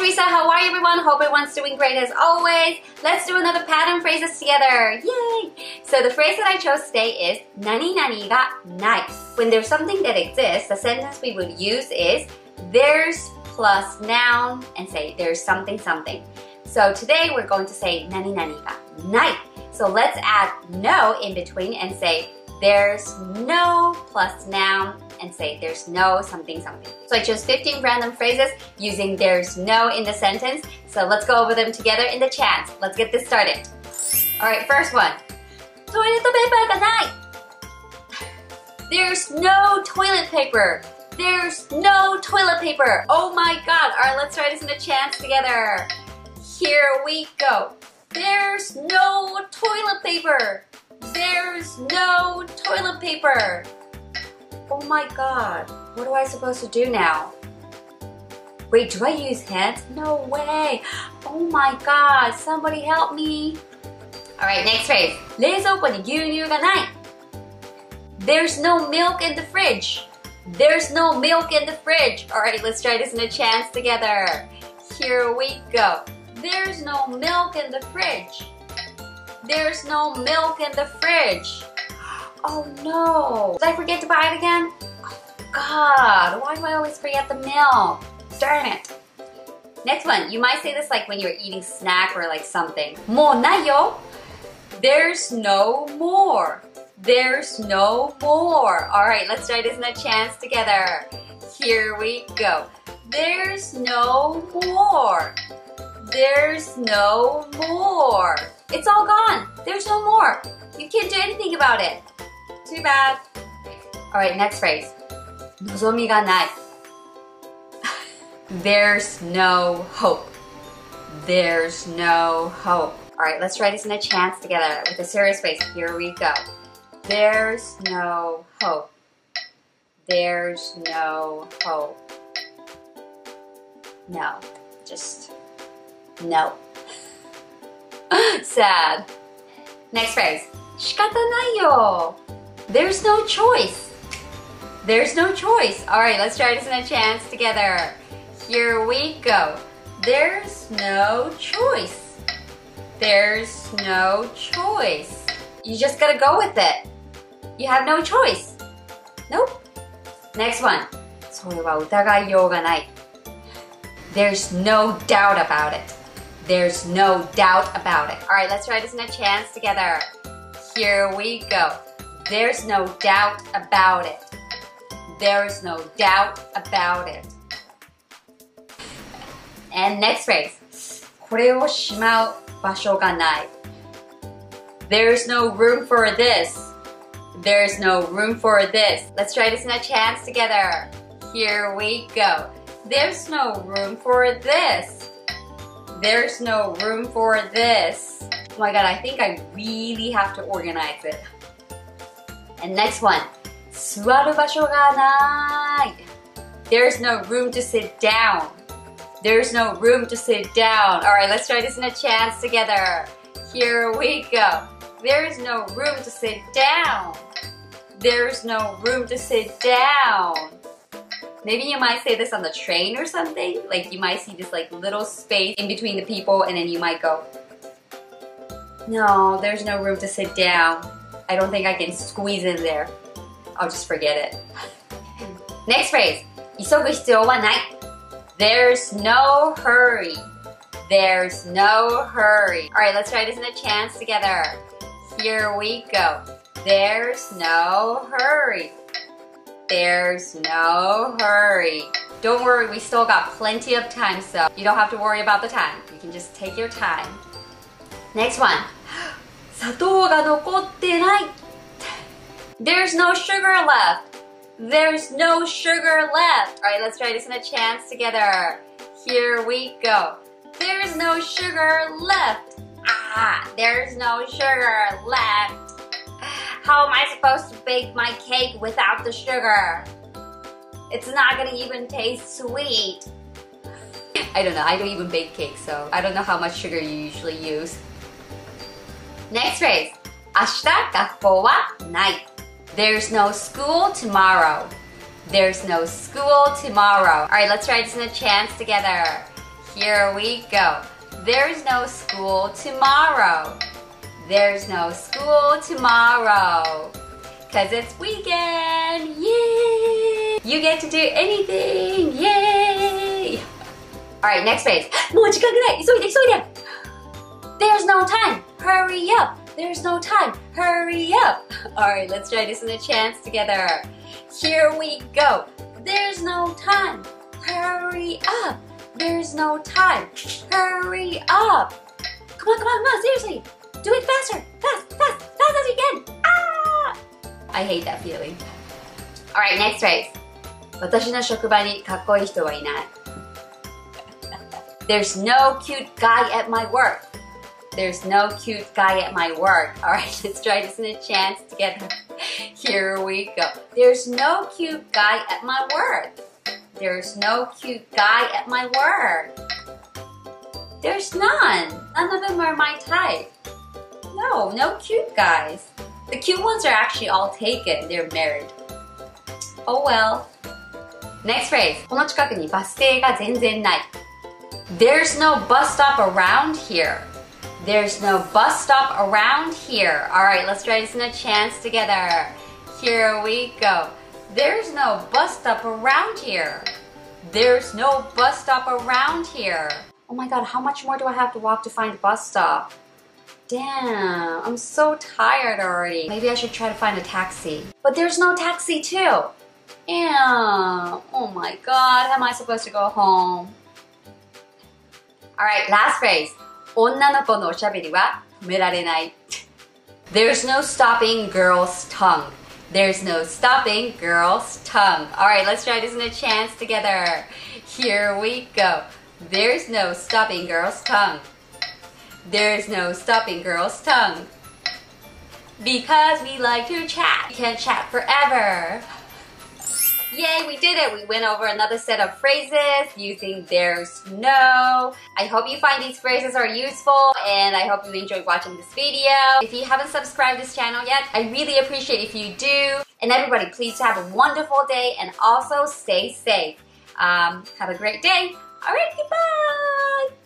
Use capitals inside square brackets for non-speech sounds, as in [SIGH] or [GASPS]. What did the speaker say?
Teresa. How are you, everyone? Hope everyone's doing great as always. Let's do another pattern phrases together. Yay! So the phrase that I chose today is nani nani ga nai. When there's something that exists, the sentence we would use is there's plus noun and say there's something something. So today we're going to say nani nani ga nai. So let's add no in between and say there's no plus noun and say there's no something something. So I chose 15 random phrases using there's no in the sentence. So let's go over them together in the chat. Let's get this started. All right, first one. Toilet paper tonight. There's no toilet paper. There's no toilet paper. Oh my god. All right, let's try this in the chat together. Here we go. There's no toilet paper. There's no toilet paper. Oh my god. What am I supposed to do now? Wait, do I use hands? No way. Oh my god. Somebody help me. Alright, next phrase. 冷蔵庫に牛乳がない There's no milk in the fridge. There's no milk in the fridge. Alright, let's try this in a chance together. Here we go. There's no milk in the fridge. there's no milk in the fridge. Oh no. Did I forget to buy it again? Oh god, why do I always forget the milk? Darn it. Next one, you might say this like when you're eating snack or like something. Monayo. There's no more. There's no more. All right, let's try this in a chance together. Here we go. There's no more. There's no more. It's all gone. There's no more. You can't do anything about it. Too bad. All right, next phrase. Nozomi ga nai. [LAUGHS] There's no hope. There's no hope. All right, let's try this in a chance together with a serious face. Here we go. There's no hope. There's no hope. No, just no. [LAUGHS] Sad. Next phrase. 仕方ないよ There's no choice. There's no choice. Alright, let's try this in a chance together. Here we go. There's no choice. There's no choice. You just gotta go with it. You have no choice. Nope. Next one. それは疑いようがない。There's no doubt about it. There's no doubt about it. Alright, let's try this in a chance together. Here we go. There's no doubt about it. There's no doubt about it. And next phrase. これをしまう場所がない。There's no room for this. There's no room for this. Let's try this in a chance together. Here we go. There's no room for this. There's no room for this. Oh my god, I think I really have to organize it. And next one. 座る場所がない There's no room to sit down. There's no room to sit down. Alright, let's try this in a chance together. Here we go. There's no room to sit down. There's no room to sit down. Maybe you might say this on the train or something. Like you might see this like little space in between the people and then you might go, no, there's no room to sit down. I don't think I can squeeze in there. I'll just forget it. [LAUGHS] Next phrase. 急ぐ必要はない There's no hurry. There's no hurry. Alright, let's try this in a chance together. Here we go. There's no hurry. There's no hurry. Don't worry, we still got plenty of time, so you don't have to worry about the time. You can just take your time. Next one. [GASPS] 砂糖が残ってない There's no sugar left. There's no sugar left. Alright, let's try this in a chance together. Here we go. There's no sugar left. Ah, there's no sugar left. How am I supposed to bake my cake without the sugar? It's not gonna even taste sweet. I don't know, I don't even bake cakes, so I don't know how much sugar you usually use. Next phrase. 明日学校はない There's no school tomorrow. There's no school tomorrow. Alright, let's try this in a chance together. Here we go. There's no school tomorrow. There's no school tomorrow because it's weekend. Yay! You get to do anything. Yay! All right, next page. [GASPS] There's no time. Hurry up. There's no time. Hurry up. [LAUGHS] All right, let's try this in a chance together. Here we go. There's no time. Hurry up. There's no time. Hurry up. Come on, come on, come on. Seriously. Do it faster. Fast, fast, fast as you can. Ah! I hate that feeling. Alright, next phrase. 私の職場にかっこいい人はいない。There's no cute guy at my work. There's no cute guy at my work. Alright, [LAUGHS] let's try this in a chance together. Here [LAUGHS] we go. There's no cute guy at my work. There's no cute guy at my work. There's none. None of them are my type. No, no cute guys. The cute ones are actually all taken. They're married. Oh well. Next phrase. この近くにバス停が全然ない。There's no bus stop around here. There's no bus stop around here. Alright, let's try this in a chance together. Here we go. There's no bus stop around here. There's no bus stop around here. Oh my god, how much more do I have to walk to find a bus stop? Damn, I'm so tired already. Maybe I should try to find a taxi. But there's no taxi too. Damn. Oh my god, how am I supposed to go home? Alright, last phrase. 女の子のおしゃべりは止められない。There's no stopping girl's tongue. There's no stopping girl's tongue. Alright, let's try this in a chance together. Here we go. There's no stopping girl's tongue. There's no stopping girl's tongue. Because we like to chat. We can chat forever. Yay, we did it! We went over another set of phrases using there's no. I hope you find these phrases are useful and I hope you enjoyed watching this video. If you haven't subscribed to this channel yet, I really appreciate if you do. And everybody, please have a wonderful day and also stay safe. Um, have a great day. Alright, goodbye!